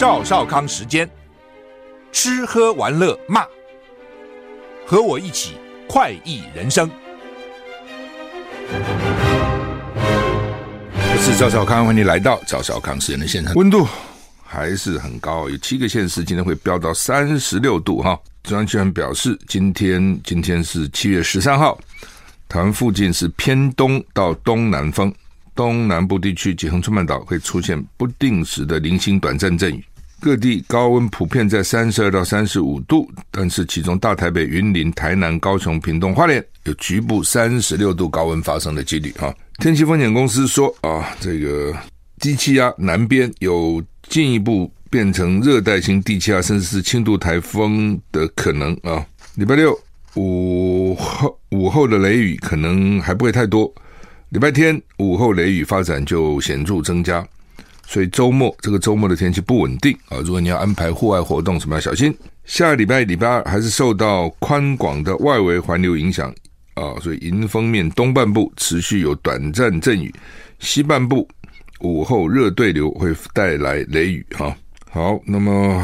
赵少康时间，吃喝玩乐骂，和我一起快意人生。我是赵少康，欢迎你来到赵少康时间的现场。温度还是很高，有七个县市今天会飙到三十六度哈。中央气象表示，今天今天是七月十三号，台湾附近是偏东到东南风。东南部地区及恒春半岛会出现不定时的零星短暂阵雨，各地高温普遍在三十二到三十五度，但是其中大台北、云林、台南、高雄、屏东、花莲有局部三十六度高温发生的几率啊。天气风险公司说啊，这个低气压南边有进一步变成热带性低气压，甚至是轻度台风的可能啊。礼拜六午后午后的雷雨可能还不会太多。礼拜天午后雷雨发展就显著增加，所以周末这个周末的天气不稳定啊！如果你要安排户外活动，什么要小心。下礼拜礼拜二还是受到宽广的外围环流影响啊，所以迎风面东半部持续有短暂阵雨，西半部午后热对流会带来雷雨哈。好，那么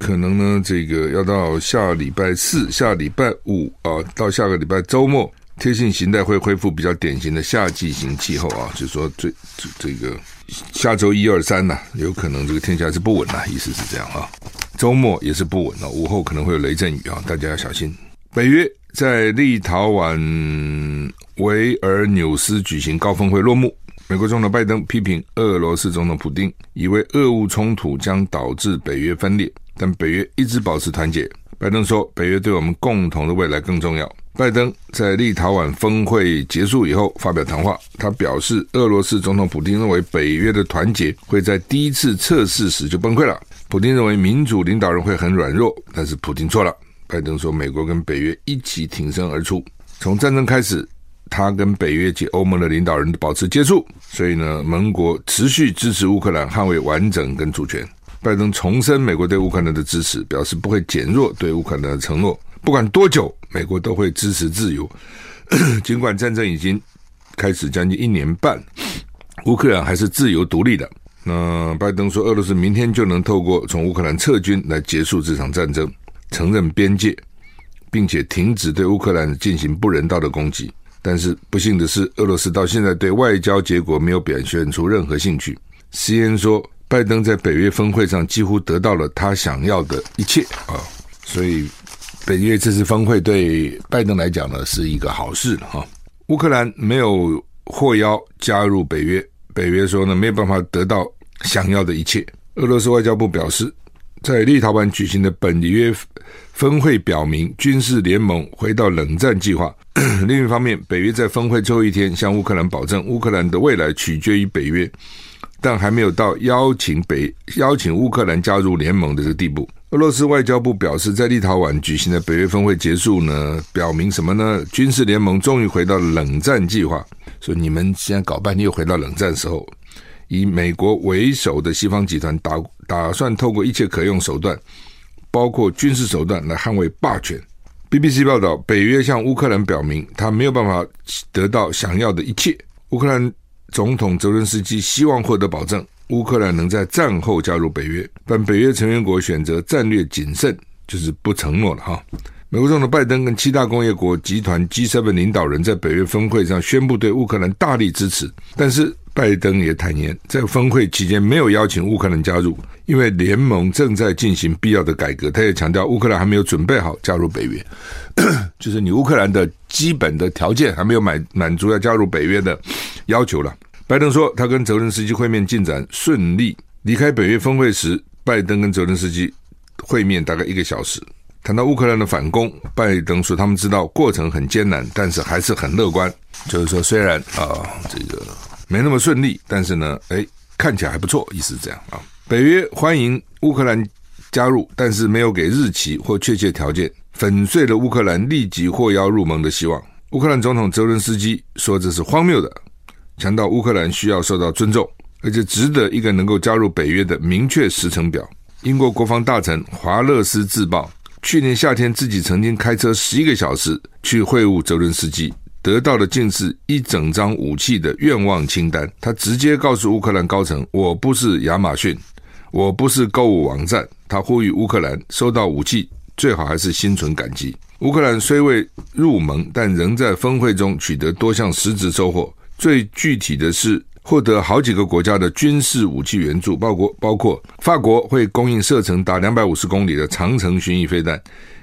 可能呢，这个要到下礼拜四、下礼拜五啊，到下个礼拜周末。贴性形态会恢复比较典型的夏季型气候啊，就是说这这个下周一二三呐，有可能这个天气是不稳呐，意思是这样啊。周末也是不稳啊，午后可能会有雷阵雨啊，大家要小心。北约在立陶宛维尔纽斯举行高峰会落幕，美国总统拜登批评俄罗斯总统普丁，以为俄乌冲突将导致北约分裂，但北约一直保持团结。拜登说，北约对我们共同的未来更重要。拜登在立陶宛峰会结束以后发表谈话，他表示，俄罗斯总统普丁认为北约的团结会在第一次测试时就崩溃了。普丁认为民主领导人会很软弱，但是普丁错了。拜登说，美国跟北约一起挺身而出。从战争开始，他跟北约及欧盟的领导人保持接触，所以呢，盟国持续支持乌克兰捍卫完整跟主权。拜登重申美国对乌克兰的支持，表示不会减弱对乌克兰的承诺。不管多久，美国都会支持自由。尽管战争已经开始将近一年半，乌克兰还是自由独立的。那拜登说，俄罗斯明天就能透过从乌克兰撤军来结束这场战争，承认边界，并且停止对乌克兰进行不人道的攻击。但是不幸的是，俄罗斯到现在对外交结果没有表现出任何兴趣。C N 说，拜登在北约峰会上几乎得到了他想要的一切啊，所以。北约这次峰会对拜登来讲呢，是一个好事哈。乌克兰没有获邀加入北约，北约说呢，没有办法得到想要的一切。俄罗斯外交部表示，在立陶宛举行的本约峰会表明，军事联盟回到冷战计划。另一方面，北约在峰会最后一天向乌克兰保证，乌克兰的未来取决于北约，但还没有到邀请北邀请乌克兰加入联盟的这个地步。俄罗斯外交部表示，在立陶宛举行的北约峰会结束呢，表明什么呢？军事联盟终于回到冷战计划。所以你们现在搞半天又回到冷战时候，以美国为首的西方集团打打算透过一切可用手段，包括军事手段来捍卫霸权。BBC 报道，北约向乌克兰表明，他没有办法得到想要的一切。乌克兰总统泽伦斯基希望获得保证。乌克兰能在战后加入北约，但北约成员国选择战略谨慎，就是不承诺了哈。美国总统拜登跟七大工业国集团 G7 领导人在北约峰会上宣布对乌克兰大力支持，但是拜登也坦言，在峰会期间没有邀请乌克兰加入，因为联盟正在进行必要的改革。他也强调，乌克兰还没有准备好加入北约，就是你乌克兰的基本的条件还没有满满足要加入北约的要求了。拜登说，他跟泽伦斯基会面进展顺利。离开北约峰会时，拜登跟泽伦斯基会面大概一个小时。谈到乌克兰的反攻，拜登说他们知道过程很艰难，但是还是很乐观。就是说，虽然啊、这个没那么顺利，但是呢，诶，看起来还不错，意思是这样啊。北约欢迎乌克兰加入，但是没有给日期或确切条件，粉碎了乌克兰立即获邀入盟的希望。乌克兰总统泽伦斯基说这是荒谬的。强调乌克兰需要受到尊重，而且值得一个能够加入北约的明确时程表。英国国防大臣华勒斯自曝，去年夏天自己曾经开车十一个小时去会晤泽伦斯基，得到的竟是一整张武器的愿望清单。他直接告诉乌克兰高层：“我不是亚马逊，我不是购物网站。他呼吁乌克兰收到武器，最好还是心存感激。乌克兰虽未入盟，但仍在峰会中取得多项实质收获。最具体的是获得好几个国家的军事武器援助，包括包括法国会供应射程达两百五十公里的长程巡弋飞弹，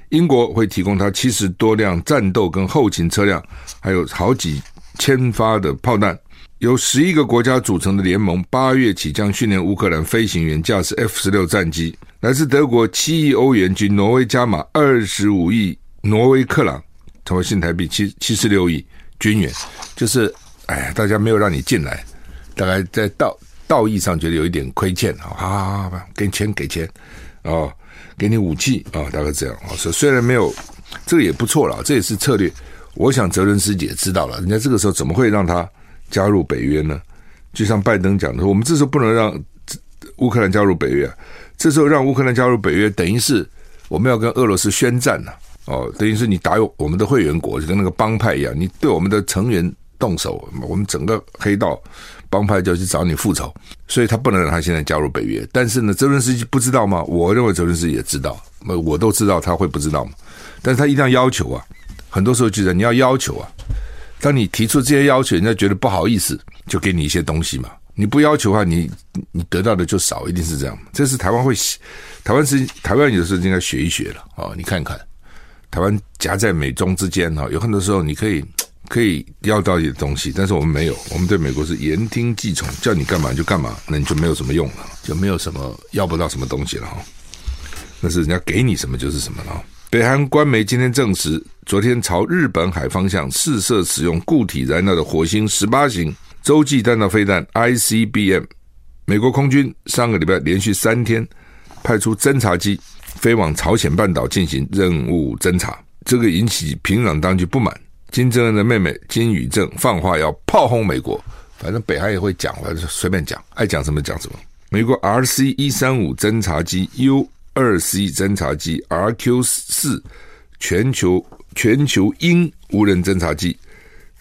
英国会提供它七十多辆战斗跟后勤车辆，还有好几千发的炮弹。由十一个国家组成的联盟，八月起将训练乌克兰飞行员驾驶 F 十六战机。来自德国七亿欧元及挪威加码二十五亿挪威克朗，成为新台币七七十六亿军援。就是，哎，大家没有让你进来，大概在道道义上觉得有一点亏欠啊，好好好，给钱给钱哦，给你武器啊，大概这样啊。所以虽然没有这个也不错了，这也是策略。我想泽伦斯基也知道了，人家这个时候怎么会让他？加入北约呢？就像拜登讲的，我们这时候不能让乌克兰加入北约。这时候让乌克兰加入北约，等于是我们要跟俄罗斯宣战了哦，等于是你打我们的会员国，就跟那个帮派一样，你对我们的成员动手，我们整个黑道帮派就去找你复仇。所以他不能让他现在加入北约。但是呢，泽伦斯基不知道吗？我认为泽伦斯基也知道，那我都知道他会不知道吗？但是他一定要要求啊。很多时候记得你要要求啊。当你提出这些要求，人家觉得不好意思，就给你一些东西嘛。你不要求的话，你你得到的就少，一定是这样。这是台湾会，台湾是台湾有时候应该学一学了啊！你看看，台湾夹在美中之间哈，有很多时候你可以可以要到一些东西，但是我们没有，我们对美国是言听计从，叫你干嘛就干嘛，那你就没有什么用了，就没有什么要不到什么东西了哈。那是人家给你什么就是什么了。北韩官媒今天证实，昨天朝日本海方向试射使用固体燃料的火星十八型洲际弹道飞弹 ICBM。美国空军上个礼拜连续三天派出侦察机飞往朝鲜半岛进行任务侦察，这个引起平壤当局不满。金正恩的妹妹金宇正放话要炮轰美国，反正北韩也会讲，反正随便讲，爱讲什么讲什么。美国 RC 一三五侦察机 U。二 C 侦察机 RQ 四全球全球鹰无人侦察机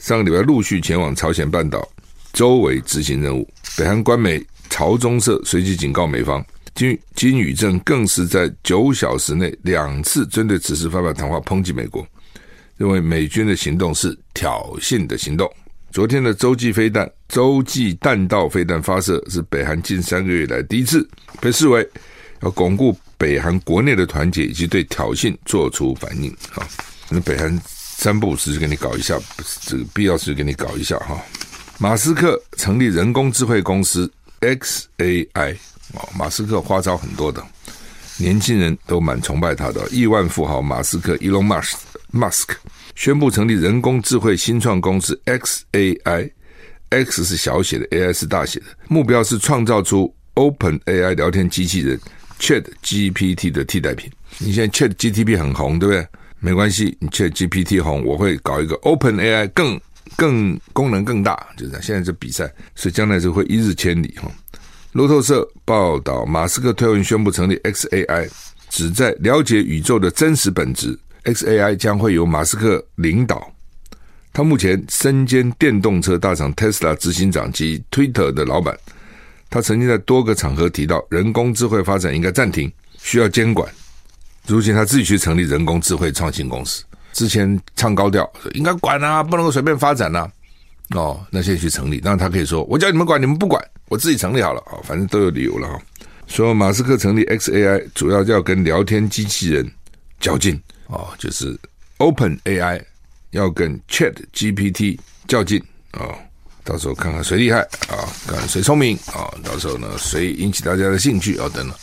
上个礼拜陆续前往朝鲜半岛周围执行任务。北韩官媒朝中社随即警告美方，金金宇正更是在九小时内两次针对此事发表谈话，抨击美国，认为美军的行动是挑衅的行动。昨天的洲际飞弹洲际弹道飞弹发射是北韩近三个月来第一次，被视为要巩固。北韩国内的团结以及对挑衅做出反应，哈，那北韩三不五时就给你搞一下，这个必要时就给你搞一下，哈。马斯克成立人工智慧公司 XAI，哦，马斯克花招很多的，年轻人都蛮崇拜他的。亿万富豪马斯克 Elon Musk Musk 宣布成立人工智慧新创公司 XAI，X 是小写的，AI 是大写的，目标是创造出 Open AI 聊天机器人。Chat GPT 的替代品，你现在 Chat GPT 很红，对不对？没关系，你 Chat GPT 红，我会搞一个 Open AI 更更功能更大，就这样。现在这比赛，所以将来就会一日千里哈。路透社报道，马斯克推文宣布成立 XAI，旨在了解宇宙的真实本质。XAI 将会由马斯克领导，他目前身兼电动车大厂 Tesla 执行长及 Twitter 的老板。他曾经在多个场合提到，人工智慧发展应该暂停，需要监管。如今他自己去成立人工智慧创新公司，之前唱高调应该管啊，不能够随便发展啊。哦，那现在去成立，那他可以说我叫你们管，你们不管，我自己成立好了啊，反正都有理由了哈。说马斯克成立 XAI 主要要跟聊天机器人较劲哦，就是 Open AI 要跟 Chat GPT 较劲哦。到时候看看谁厉害啊，看谁聪明啊，到时候呢，谁引起大家的兴趣啊，等等，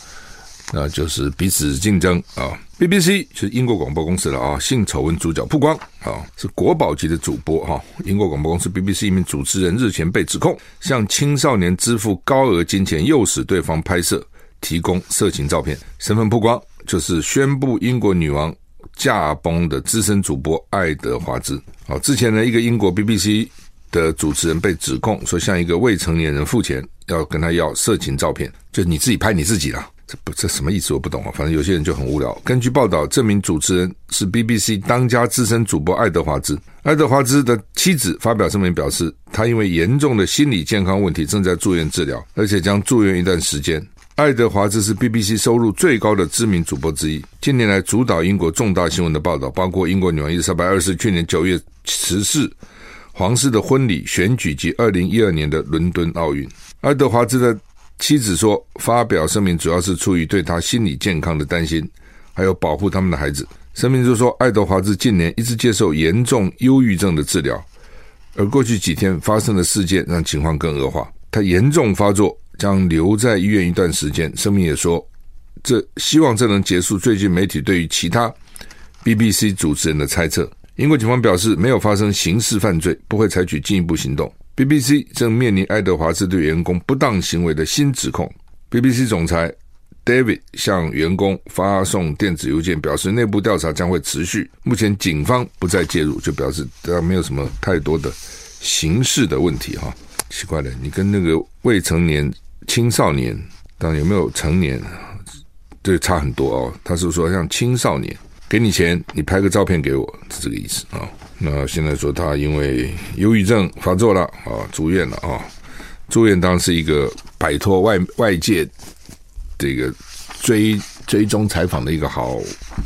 那就是彼此竞争啊。BBC 是英国广播公司了啊，性丑闻主角曝光啊，是国宝级的主播哈。英国广播公司 BBC 一名主持人日前被指控向青少年支付高额金钱，诱使对方拍摄、提供色情照片，身份曝光就是宣布英国女王驾崩的资深主播爱德华兹。好，之前呢，一个英国 BBC。的主持人被指控说向一个未成年人付钱，要跟他要色情照片，就你自己拍你自己啦。这不这什么意思？我不懂啊。反正有些人就很无聊。根据报道，这名主持人是 BBC 当家资深主播爱德华兹。爱德华兹的妻子发表声明表示，他因为严重的心理健康问题正在住院治疗，而且将住院一段时间。爱德华兹是 BBC 收入最高的知名主播之一，近年来主导英国重大新闻的报道，包括英国女王伊丽莎白二世去年九月辞世、皇室的婚礼、选举及二零一二年的伦敦奥运。爱德华兹的妻子说，发表声明主要是出于对他心理健康的担心，还有保护他们的孩子。声明就说，爱德华兹近年一直接受严重忧郁症的治疗，而过去几天发生的事件让情况更恶化。他严重发作，将留在医院一段时间。声明也说，这希望这能结束最近媒体对于其他 BBC 主持人的猜测。英国警方表示，没有发生刑事犯罪，不会采取进一步行动。BBC 正面临爱德华兹对员工不当行为的新指控。BBC 总裁。David 向员工发送电子邮件，表示内部调查将会持续。目前警方不再介入，就表示他没有什么太多的刑事的问题哈。奇怪了，你跟那个未成年、青少年，当然有没有成年，这差很多哦。他是说像青少年，给你钱，你拍个照片给我，是这个意思啊。那现在说他因为忧郁症发作了啊，住院了啊。住院当然是一个摆脱外外界。这个追追踪采访的一个好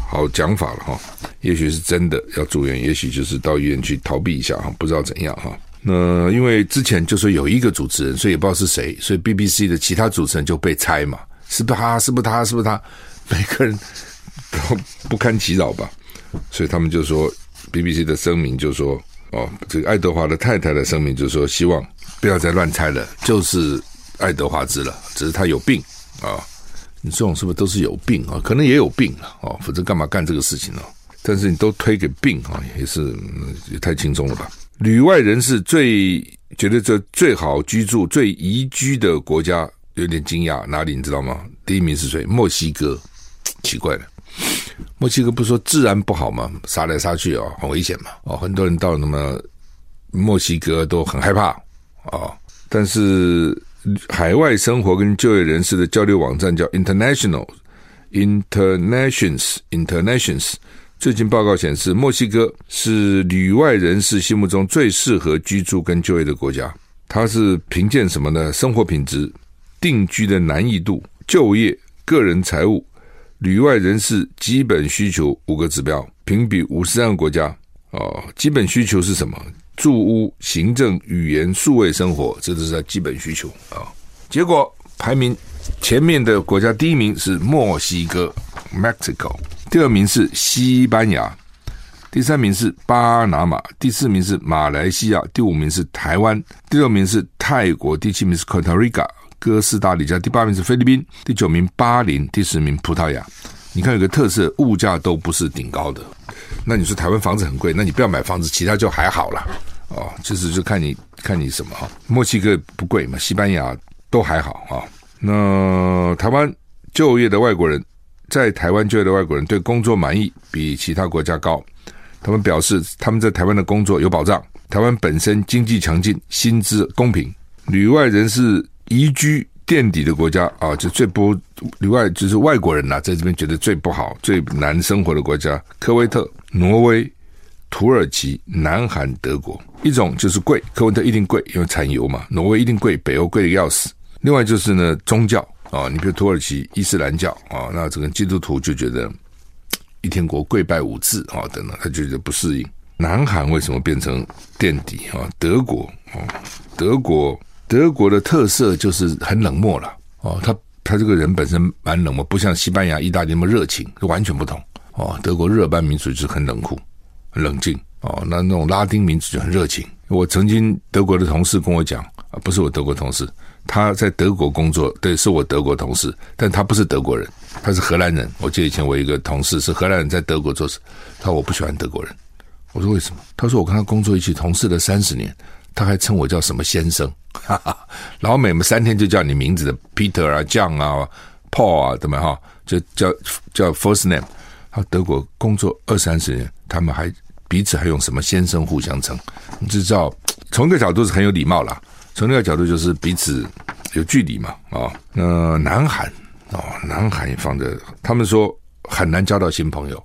好讲法了哈，也许是真的要住院，也许就是到医院去逃避一下哈，不知道怎样哈。那因为之前就说有一个主持人，所以也不知道是谁，所以 BBC 的其他主持人就被猜嘛，是不是他？是不是他？是不是他？每个人都不堪其扰吧，所以他们就说 BBC 的声明就说哦，这个爱德华的太太的声明就说希望不要再乱猜了，就是爱德华兹了，只是他有病啊。你这种是不是都是有病啊？可能也有病啊，哦，否则干嘛干这个事情呢？但是你都推给病啊，也是也太轻松了吧？旅外人士最觉得这最好居住、最宜居的国家，有点惊讶，哪里你知道吗？第一名是谁？墨西哥，奇怪了，墨西哥不是说治安不好吗？杀来杀去哦，很危险嘛，哦，很多人到那么墨西哥都很害怕哦，但是。海外生活跟就业人士的交流网站叫 International Internations Internations。最近报告显示，墨西哥是旅外人士心目中最适合居住跟就业的国家。它是凭借什么呢？生活品质、定居的难易度、就业、个人财务、旅外人士基本需求五个指标，评比五十三个国家。哦，基本需求是什么？住屋、行政、语言、数位生活，这都是它基本需求啊。结果排名前面的国家，第一名是墨西哥 （Mexico），第二名是西班牙，第三名是巴拿马，第四名是马来西亚，第五名是台湾，第六名是泰国，第七名是 Costa Rica 哥斯达黎加，第八名是菲律宾，第九名巴林，第十名葡萄牙。你看有个特色，物价都不是顶高的。那你说台湾房子很贵，那你不要买房子，其他就还好了哦。就是就看你看你什么哈。墨西哥不贵嘛，西班牙都还好啊。那台湾就业的外国人，在台湾就业的外国人对工作满意比其他国家高。他们表示他们在台湾的工作有保障，台湾本身经济强劲，薪资公平，旅外人士移居。垫底的国家啊，就最不旅外就是外国人呐、在这边觉得最不好、最难生活的国家：科威特、挪威、土耳其、南韩、德国。一种就是贵，科威特一定贵，因为产油嘛；挪威一定贵，北欧贵的要死。另外就是呢，宗教啊，你比如土耳其伊斯兰教啊，那这个基督徒就觉得一天国跪拜五次啊等等，他就觉得不适应。南韩为什么变成垫底啊？德国啊，德国。德国的特色就是很冷漠了哦，他他这个人本身蛮冷漠，不像西班牙、意大利那么热情，就完全不同哦。德国日耳曼民族就是很冷酷、冷静哦，那那种拉丁民族就很热情。我曾经德国的同事跟我讲啊，不是我德国同事，他在德国工作，对，是我德国同事，但他不是德国人，他是荷兰人。我记得以前我一个同事是荷兰人，在德国做事，他说我不喜欢德国人。我说为什么？他说我跟他工作一起同事了三十年。他还称我叫什么先生，哈哈，老美们三天就叫你名字的 Peter 啊、John 啊、Paul 啊，怎么？哈，就叫叫 first name。他德国工作二三十年，他们还彼此还用什么先生互相称，你就知道从一个角度是很有礼貌啦，从另一个角度就是彼此有距离嘛，啊、那南韩哦，南韩也放着，他们说很难交到新朋友，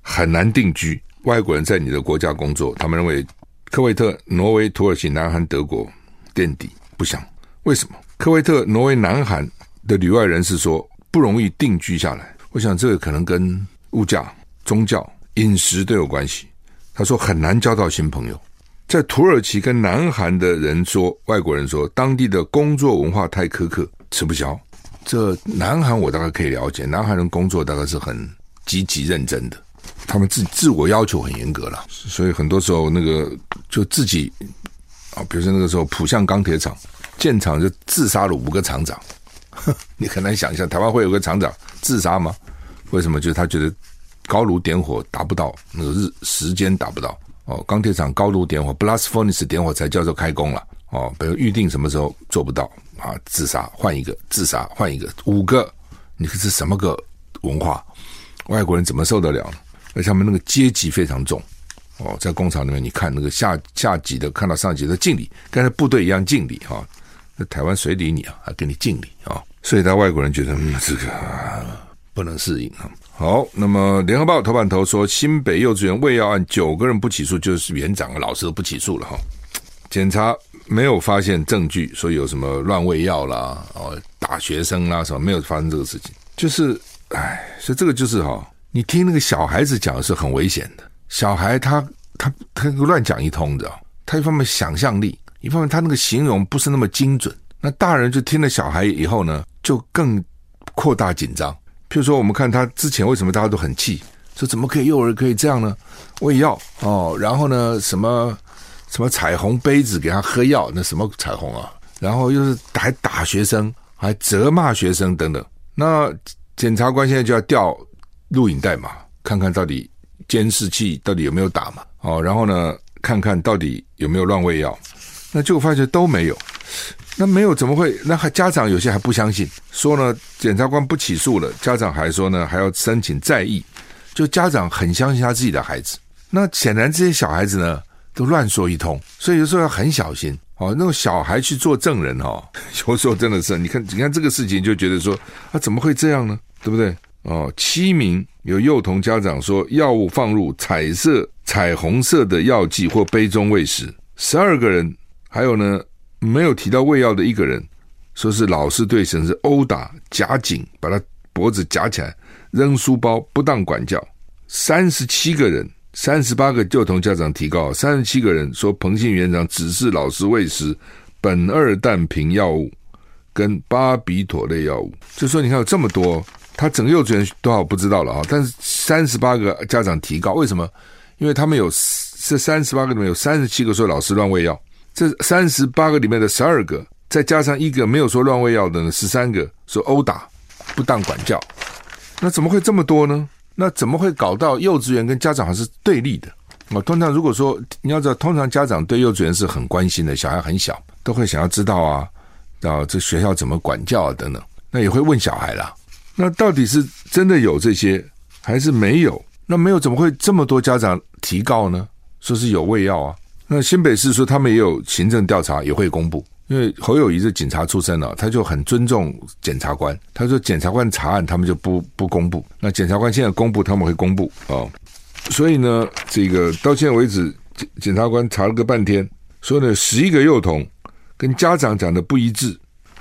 很难定居，外国人在你的国家工作，他们认为。科威特、挪威、土耳其、南韩、德国垫底不想，为什么？科威特、挪威、南韩的旅外人士说不容易定居下来。我想这个可能跟物价、宗教、饮食都有关系。他说很难交到新朋友。在土耳其跟南韩的人说，外国人说当地的工作文化太苛刻，吃不消。这南韩我大概可以了解，南韩人工作大概是很积极认真的，他们自自我要求很严格了，所以很多时候那个就自己啊，比如说那个时候浦项钢铁厂建厂就自杀了五个厂长，你很难想象台湾会有个厂长自杀吗？为什么？就是他觉得高炉点火达不到那个日时间达不到。哦，钢铁厂高炉点火，blast furnace 点火才叫做开工了。哦，比如预定什么时候做不到啊，自杀换一个，自杀换一个，五个，你这是什么个文化？外国人怎么受得了呢？而且他们那个阶级非常重。哦，在工厂里面，你看那个下下级的看到上级的敬礼，跟那部队一样敬礼哈。那台湾谁理你啊？还给你敬礼啊？所以，他外国人觉得嗯，这个、不能适应啊。好，那么联合报头版头说，新北幼稚园喂药案九个人不起诉，就是园长和老师都不起诉了哈。检查没有发现证据，说有什么乱喂药啦，哦，打学生啦什么，没有发生这个事情。就是，哎，所以这个就是哈，你听那个小孩子讲的是很危险的。小孩他他他乱讲一通的，他一方面想象力，一方面他那个形容不是那么精准。那大人就听了小孩以后呢，就更扩大紧张。譬如说，我们看他之前为什么大家都很气，说怎么可以幼儿可以这样呢？喂药哦，然后呢，什么什么彩虹杯子给他喝药，那什么彩虹啊？然后又是还打学生，还责骂学生等等。那检察官现在就要调录影带嘛，看看到底监视器到底有没有打嘛？哦，然后呢，看看到底有没有乱喂药。那结果发现都没有。那没有怎么会？那还家长有些还不相信，说呢，检察官不起诉了，家长还说呢，还要申请再议。就家长很相信他自己的孩子，那显然这些小孩子呢都乱说一通，所以有时候要很小心哦。那种小孩去做证人哦，有时候真的是，你看，你看这个事情就觉得说啊，怎么会这样呢？对不对？哦，七名有幼童家长说药物放入彩色、彩虹色的药剂或杯中喂食，十二个人，还有呢。没有提到喂药的一个人，说是老师对学生殴打、夹紧，把他脖子夹起来，扔书包，不当管教。三十七个人，三十八个幼童家长提告，三十七个人说彭姓园长指示老师喂食苯二氮平药物跟巴比妥类药物。就说你看有这么多，他整个幼稚园多少不知道了啊。但是三十八个家长提告，为什么？因为他们有这三十八个里面有三十七个说老师乱喂药。这三十八个里面的十二个，再加上一个没有说乱喂药的呢，十三个说殴打、不当管教，那怎么会这么多呢？那怎么会搞到幼稚园跟家长还是对立的？啊，通常如果说你要知道，通常家长对幼稚园是很关心的，小孩很小，都会想要知道啊，啊，这学校怎么管教啊等等，那也会问小孩啦。那到底是真的有这些，还是没有？那没有怎么会这么多家长提告呢？说是有喂药啊？那新北市说他们也有行政调查，也会公布，因为侯友宜是警察出身了，他就很尊重检察官。他说检察官查案，他们就不不公布。那检察官现在公布，他们会公布哦。所以呢，这个到现在为止，检检察官查了个半天，说呢十一个幼童跟家长讲的不一致，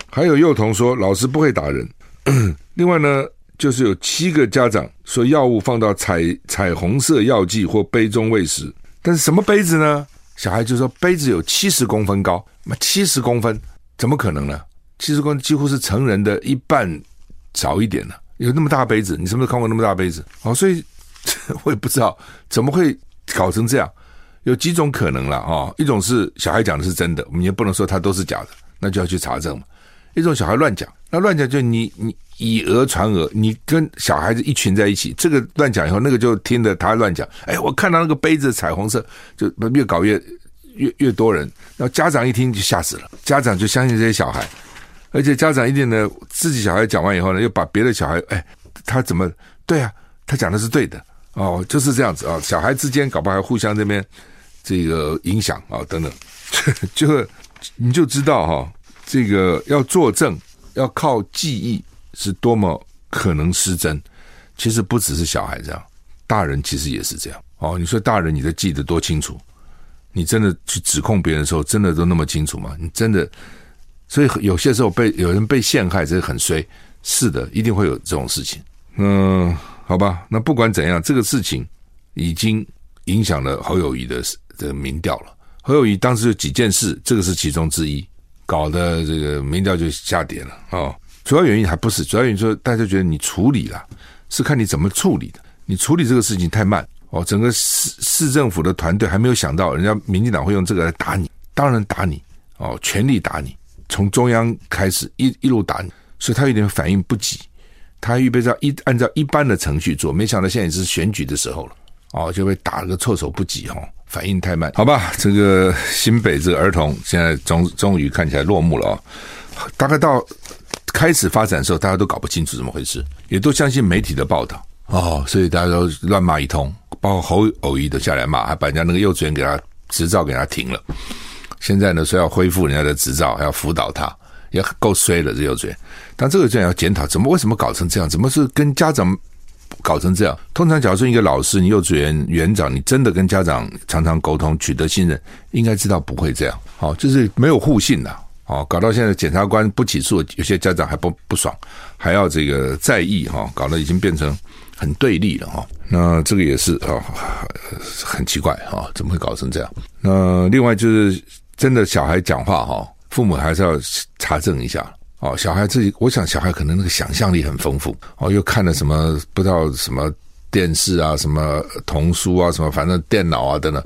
还有幼童说老师不会打人。另外呢，就是有七个家长说药物放到彩彩虹色药剂或杯中喂食，但是什么杯子呢？小孩就说杯子有七十公分高，那七十公分怎么可能呢？七十公分几乎是成人的一半少一点呢。有那么大杯子，你什么时候看过那么大杯子？哦，所以 我也不知道怎么会搞成这样。有几种可能了啊、哦，一种是小孩讲的是真的，我们也不能说他都是假的，那就要去查证嘛。一种小孩乱讲，那乱讲就你你。以讹传讹，你跟小孩子一群在一起，这个乱讲以后，那个就听着他乱讲。哎，我看到那个杯子彩虹色，就越搞越越越多人。然后家长一听就吓死了，家长就相信这些小孩，而且家长一定呢，自己小孩讲完以后呢，又把别的小孩，哎，他怎么对啊？他讲的是对的哦，就是这样子啊、小孩之间搞不好还互相这边这个影响啊、哦，等等，就你就知道哈、哦，这个要作证要靠记忆。是多么可能失真，其实不只是小孩这样，大人其实也是这样。哦，你说大人你都记得多清楚？你真的去指控别人的时候，真的都那么清楚吗？你真的所以有些时候被有人被陷害，这是很衰。是的，一定会有这种事情。嗯，好吧，那不管怎样，这个事情已经影响了侯友谊的的民调了。侯友谊当时有几件事，这个是其中之一，搞得这个民调就下跌了哦。主要原因还不是，主要原因说大家觉得你处理了，是看你怎么处理的。你处理这个事情太慢哦，整个市市政府的团队还没有想到，人家民进党会用这个来打你，当然打你哦，全力打你，从中央开始一一路打你，所以他有点反应不及，他预备着一按照一般的程序做，没想到现在是选举的时候了哦，就被打了个措手不及哈、哦，反应太慢。好吧，这个新北这个儿童现在终终于看起来落幕了啊、哦，大概到。开始发展的时候，大家都搞不清楚怎么回事，也都相信媒体的报道哦，所以大家都乱骂一通，包括侯友宜都下来骂，还把人家那个幼稚园给他执照给他停了。现在呢，说要恢复人家的执照，还要辅导他，也够衰了这幼稚园。但这个就要检讨，怎么为什么搞成这样？怎么是跟家长搞成这样？通常，假如说一个老师，你幼稚园园长，你真的跟家长常常沟通，取得信任，应该知道不会这样。好，就是没有互信呐。哦，搞到现在检察官不起诉，有些家长还不不爽，还要这个在意哈，搞得已经变成很对立了哈。那这个也是啊，很奇怪哈，怎么会搞成这样？那另外就是真的小孩讲话哈，父母还是要查证一下哦。小孩自己，我想小孩可能那个想象力很丰富哦，又看了什么不知道什么电视啊，什么童书啊，什么反正电脑啊等等。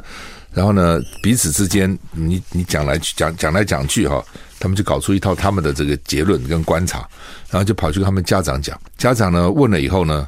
然后呢，彼此之间，你你讲来讲讲来讲去哈，他们就搞出一套他们的这个结论跟观察，然后就跑去跟他们家长讲，家长呢问了以后呢，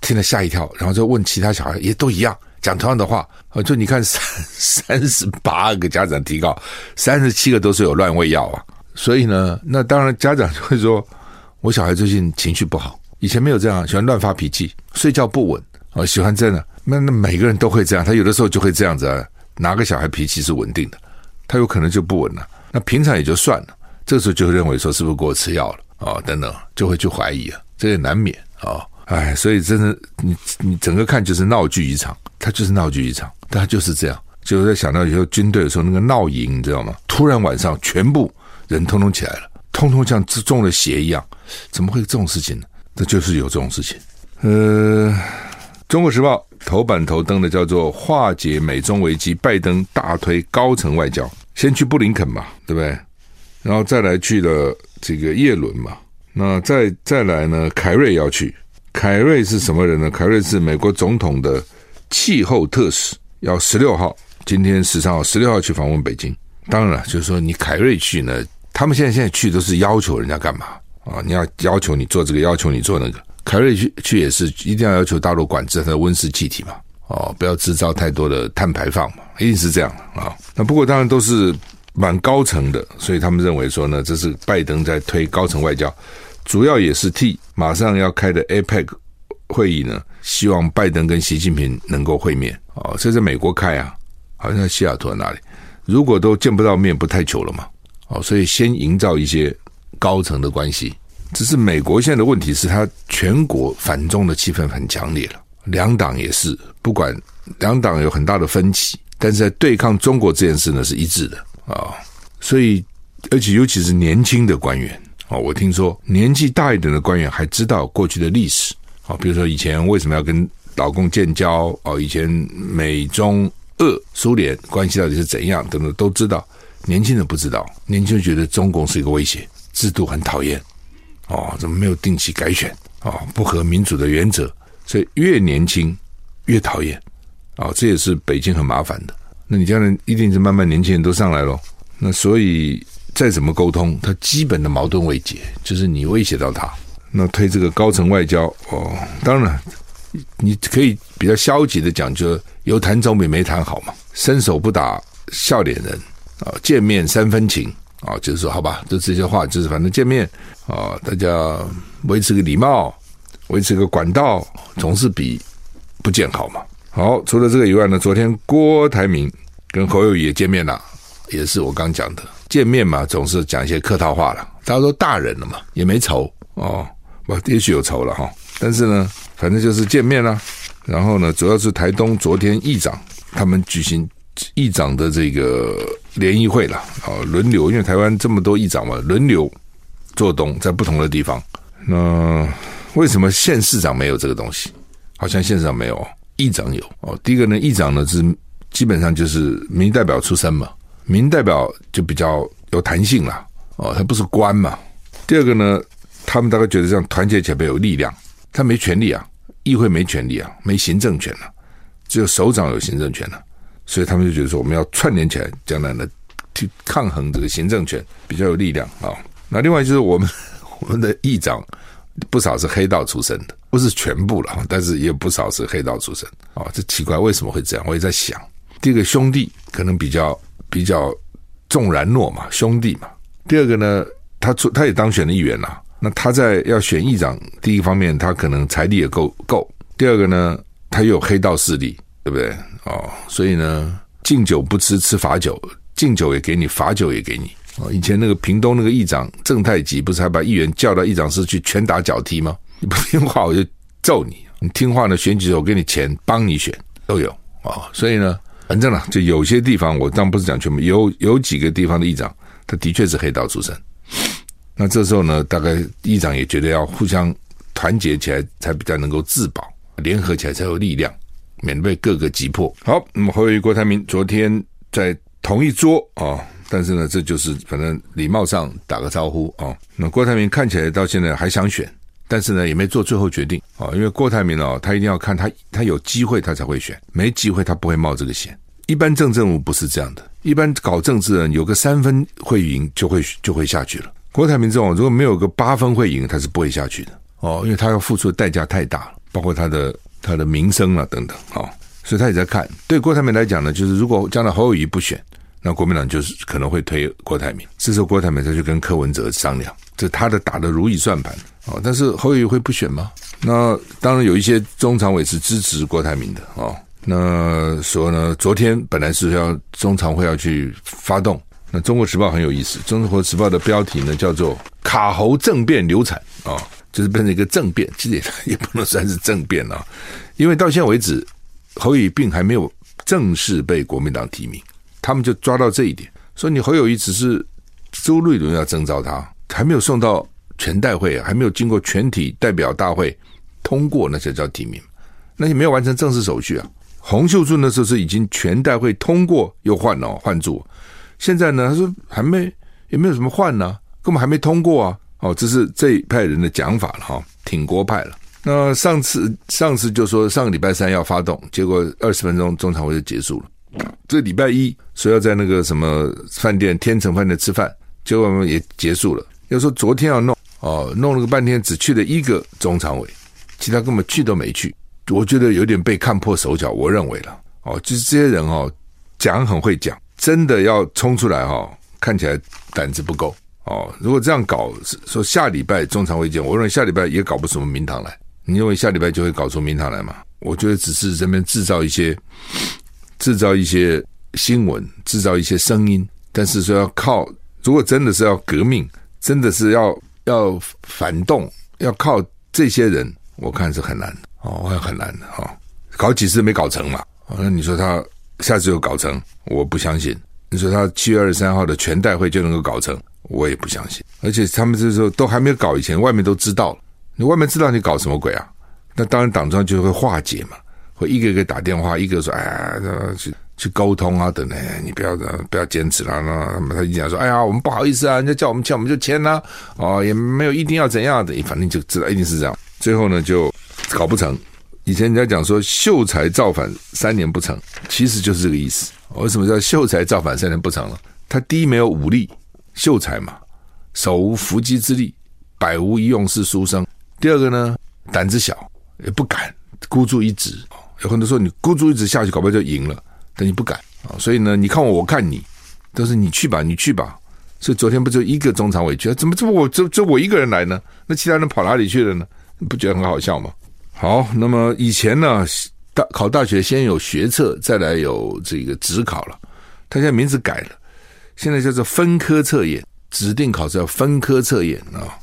听了吓一跳，然后就问其他小孩，也都一样讲同样的话，就你看三三十八个家长提告，三十七个都是有乱喂药啊，所以呢，那当然家长就会说，我小孩最近情绪不好，以前没有这样，喜欢乱发脾气，睡觉不稳啊，喜欢这样，那那每个人都会这样，他有的时候就会这样子啊。哪个小孩脾气是稳定的，他有可能就不稳了。那平常也就算了，这时候就认为说是不是给我吃药了啊、等等，就会去怀疑啊，这也难免啊、哦。哎，所以真的，你你整个看就是闹剧一场，他就是闹剧一场，他就是这样。就是在想到以后军队的时候那个闹营，你知道吗？突然晚上全部人通通起来了，通通像中了邪一样，怎么会有这种事情呢？这就是有这种事情。呃，《中国时报》。头版头登的叫做化解美中危机，拜登大推高层外交，先去布林肯嘛，对不对？然后再来去了这个叶伦嘛，那再再来呢？凯瑞要去，凯瑞是什么人呢？凯瑞是美国总统的气候特使，要十六号，今天十三号，十六号去访问北京。当然了，就是说你凯瑞去呢，他们现在现在去都是要求人家干嘛啊？你要要求你做这个，要求你做那个。凯瑞去去也是一定要要求大陆管制它的温室气体嘛，哦，不要制造太多的碳排放嘛，一定是这样啊、那不过当然都是蛮高层的，所以他们认为说呢，这是拜登在推高层外交，主要也是替马上要开的 APEC 会议呢，希望拜登跟习近平能够会面哦。这在美国开啊，好像在西雅图哪里，如果都见不到面，不太久了嘛，哦，所以先营造一些高层的关系。只是美国现在的问题是，他全国反中的气氛很强烈了，两党也是，不管两党有很大的分歧，但是在对抗中国这件事呢是一致的啊。所以，而且尤其是年轻的官员啊，我听说年纪大一点的官员还知道过去的历史啊，比如说以前为什么要跟老共建交哦，以前美中俄苏联关系到底是怎样等等都知道，年轻人不知道，年轻人觉得中共是一个威胁，制度很讨厌。哦，怎么没有定期改选？哦，不合民主的原则，所以越年轻越讨厌。哦，这也是北京很麻烦的。那你将来一定是慢慢年轻人都上来咯。那所以再怎么沟通，他基本的矛盾未解，就是你威胁到他。那推这个高层外交，哦，当然你可以比较消极的讲，就有谈总比没谈好嘛。伸手不打笑脸人啊，见面三分情。啊，就是说，好吧，就这些话，就是反正见面啊，大家维持个礼貌，维持个管道，总是比不见好嘛。好，除了这个以外呢，昨天郭台铭跟侯友宜也见面了，也是我刚讲的见面嘛，总是讲一些客套话了。大家都大人了嘛，也没仇哦，不，也许有仇了哈，但是呢，反正就是见面了。然后呢，主要是台东昨天议长他们举行议长的这个联谊会了啊，轮流，因为台湾这么多议长嘛，轮流做东，在不同的地方。那为什么县市长没有这个东西？好像县市长没有，议长有哦。第一个呢，议长呢是基本上就是民代表出身嘛，民代表就比较有弹性了哦，他不是官嘛。第二个呢，他们大概觉得这样团结起来有力量，他没权力啊，议会没权力啊，没行政权啊，只有首长有行政权啊。所以他们就觉得说，我们要串联起来，将来呢去抗衡这个行政权，比较有力量啊。那另外就是我们 我们的议长不少是黑道出身的，不是全部了，但是也有不少是黑道出身啊。这奇怪为什么会这样？我也在想，第一个兄弟可能比较比较重然诺嘛，兄弟嘛。第二个呢，他出他也当选了议员了，那他在要选议长，第一方面他可能财力也够够，第二个呢，他又有黑道势力，对不对？哦，所以呢，敬酒不吃吃罚酒，敬酒也给你，罚酒也给你。哦，以前那个屏东那个议长郑太吉，不是还把议员叫到议长室去拳打脚踢吗？你不听话我就揍你，你听话呢，选举我给你钱帮你选都有哦。所以呢，反正呢，就有些地方我当然不是讲全部，有有几个地方的议长，他的确是黑道出身。那这时候呢，大概议长也觉得要互相团结起来，才比较能够自保，联合起来才有力量。免被各个击破。好，那么侯友宜、郭台铭昨天在同一桌啊、但是呢，这就是反正礼貌上打个招呼啊、哦。那郭台铭看起来到现在还想选，但是呢，也没做最后决定啊、因为郭台铭哦，他一定要看他他有机会他才会选，没机会他不会冒这个险。一般政政务不是这样的，一般搞政治人有个三分会赢就会就会下去了。郭台铭这种如果没有个八分会赢，他是不会下去的哦，因为他要付出的代价太大了，包括他的。他的名声啊，等等，哦，所以他也在看。对郭台铭来讲呢，就是如果将来侯友谊不选，那国民党就是可能会推郭台铭。这时候郭台铭再去跟柯文哲商量，这他的打的如意算盘哦。但是侯友谊会不选吗？那当然有一些中常委是支持郭台铭的哦。那说呢，昨天本来是要中常会要去发动，那中国时报很有意思，中国时报的标题呢叫做“卡侯政变流产”啊、就是变成一个政变，其实也也不能算是政变啊，因为到现在为止，侯友宜并还没有正式被国民党提名，他们就抓到这一点，说你侯友谊只是周瑞伦要征召他，还没有送到全代会，还没有经过全体代表大会通过，那才叫提名，那你没有完成正式手续啊。洪秀柱那时候是已经全代会通过又换了换住，现在呢他说还没也没有什么换呢、根本还没通过啊。哦，这是这一派人的讲法了哈，挺国派了。那上次上次就说上个礼拜三要发动，结果二十分钟中常会就结束了。这礼拜一说要在那个什么饭店天成饭店吃饭，结果也结束了。要说昨天要弄哦，弄了个半天，只去了一个中常委，其他根本去都没去。我觉得有点被看破手脚，我认为了哦，就是这些人哦讲很会讲，真的要冲出来哈，看起来胆子不够。哦，如果这样搞，说下礼拜中常会见，我认为下礼拜也搞不出什么名堂来。你认为下礼拜就会搞出名堂来吗？我觉得只是这边制造一些、制造一些新闻，制造一些声音。但是说要靠，如果真的是要革命，真的是要要反动，要靠这些人，我看是很难的哦，会很难的哈、哦。搞几次没搞成嘛？那你说他下次又搞成，我不相信。你说他七月二十三号的全代会就能够搞成？我也不相信，而且他们这时候都还没有搞以前，外面都知道了。你外面知道你搞什么鬼啊？那当然党中央就会化解嘛，会一个一个打电话，一个说：“哎呀，去去沟通啊，等等，你不要不要坚持了。”那他们他一讲说：“哎呀，我们不好意思啊，人家叫我们签，我们就签了。哦，也没有一定要怎样的，反正就知道一定是这样。最后呢，就搞不成。以前人家讲说秀才造反三年不成，其实就是这个意思。为什么叫秀才造反三年不成了？他第一没有武力。秀才嘛，手无缚鸡之力，百无一用是书生。第二个呢，胆子小，也不敢孤注一掷。有很多时候你孤注一掷下去，搞不好就赢了，但你不敢啊。所以呢，你看我，我看你，都是你去吧，你去吧。所以昨天不就一个中常委去，怎么这么我这这我一个人来呢？那其他人跑哪里去了呢？不觉得很好笑吗？好，那么以前呢，大考大学先有学测，再来有这个职考了，他现在名字改了。现在叫做分科测验，指定考试要分科测验啊。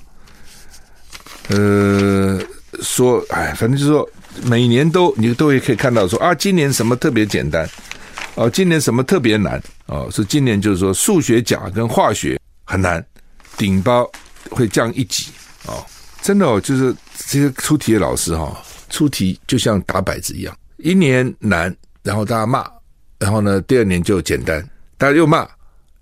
呃，说，哎，反正就是说，每年都你都会可以看到说啊，今年什么特别简单，哦，今年什么特别难？哦，是今年就是说数学甲跟化学很难，顶包会降一级。哦，真的哦，就是这些出题的老师哈、哦，出题就像打摆子一样，一年难，然后大家骂，然后呢，第二年就简单，大家又骂，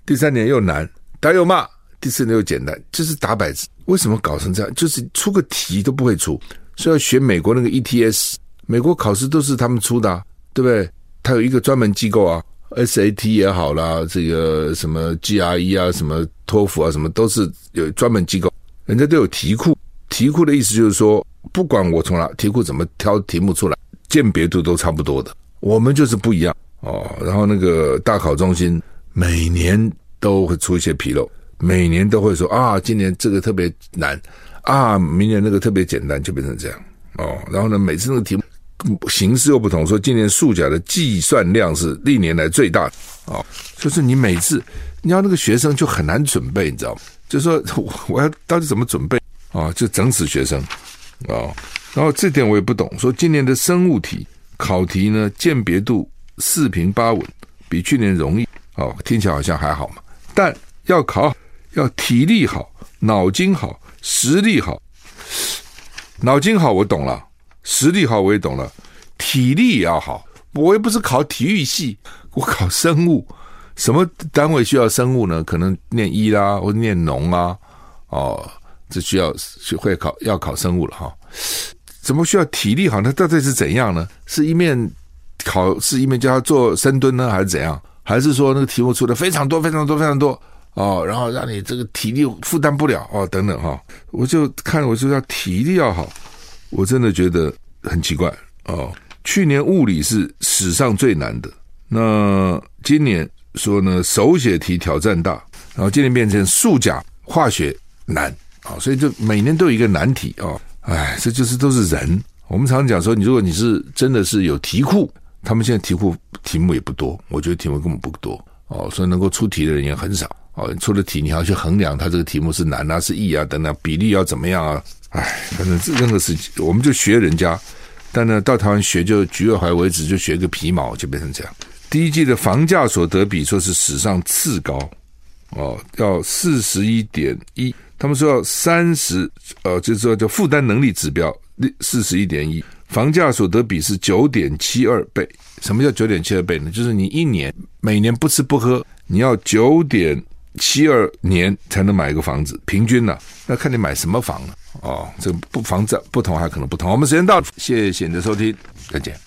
第三年又难，大家又骂，第四年又简单，就是打摆子。为什么搞成这样？就是出个题都不会出，所以要学美国那个 ETS，美国考试都是他们出的、啊，对不对？他有一个专门机构啊，SAT 也好啦，这个什么 GRE 啊，什么托福啊，什么都是有专门机构，人家都有题库。题库的意思就是说，不管我从哪题库怎么挑题目出来，鉴别度都差不多的。我们就是不一样哦。然后那个大考中心每年都会出一些纰漏，每年都会说啊，今年这个特别难啊，明年那个特别简单，就变成这样哦。然后呢，每次那个题目。形式又不同，说今年数甲的计算量是历年来最大的哦，就是你每次你要那个学生就很难准备，你知道吗？就说 我要到底怎么准备啊？就整死学生啊！然后这点我也不懂，说今年的生物题考题呢，鉴别度四平八稳，比去年容易哦，听起来好像还好嘛。但要考要体力好，脑筋好，实力好，脑筋好我懂了。实力好我也懂了，体力也要好。我又不是考体育系，我考生物。什么单位需要生物呢？可能念医啦，或者念农啊。哦，这需要会考要考生物了哈。怎么需要体力好？那到底是怎样呢？是一面考试一面叫他做深蹲呢，还是怎样？还是说那个题目出的非常多、非常多、非常多哦，然后让你这个体力负担不了哦，等等哈。我就看，我就要体力要好。我真的觉得很奇怪哦。去年物理是史上最难的，那今年说呢，手写题挑战大，然后今年变成数甲化学难啊，所以就每年都有一个难题啊。哎，这就是都是人。我们常常讲说，你如果你是真的是有题库，他们现在题库题目也不多，我觉得题目根本不多哦，所以能够出题的人也很少哦。出了题，你还要去衡量他这个题目是难啊是易啊等等，比例要怎么样啊？哎，反正这任何事情，我们就学人家，但呢，到台湾学就橘二怀为止，就学个皮毛，就变成这样。第一季的房价所得比说是史上次高，哦，要四十一点一，他们说要三十，呃，就是说叫负担能力指标四十一点一，房价所得比是九点七二倍。什么叫九点七二倍呢？就是你一年每年不吃不喝，你要九点七二年才能买一个房子，平均呢、那看你买什么房了。哦，这不房子不同还可能不同。我们时间到，谢谢你的收听，再见。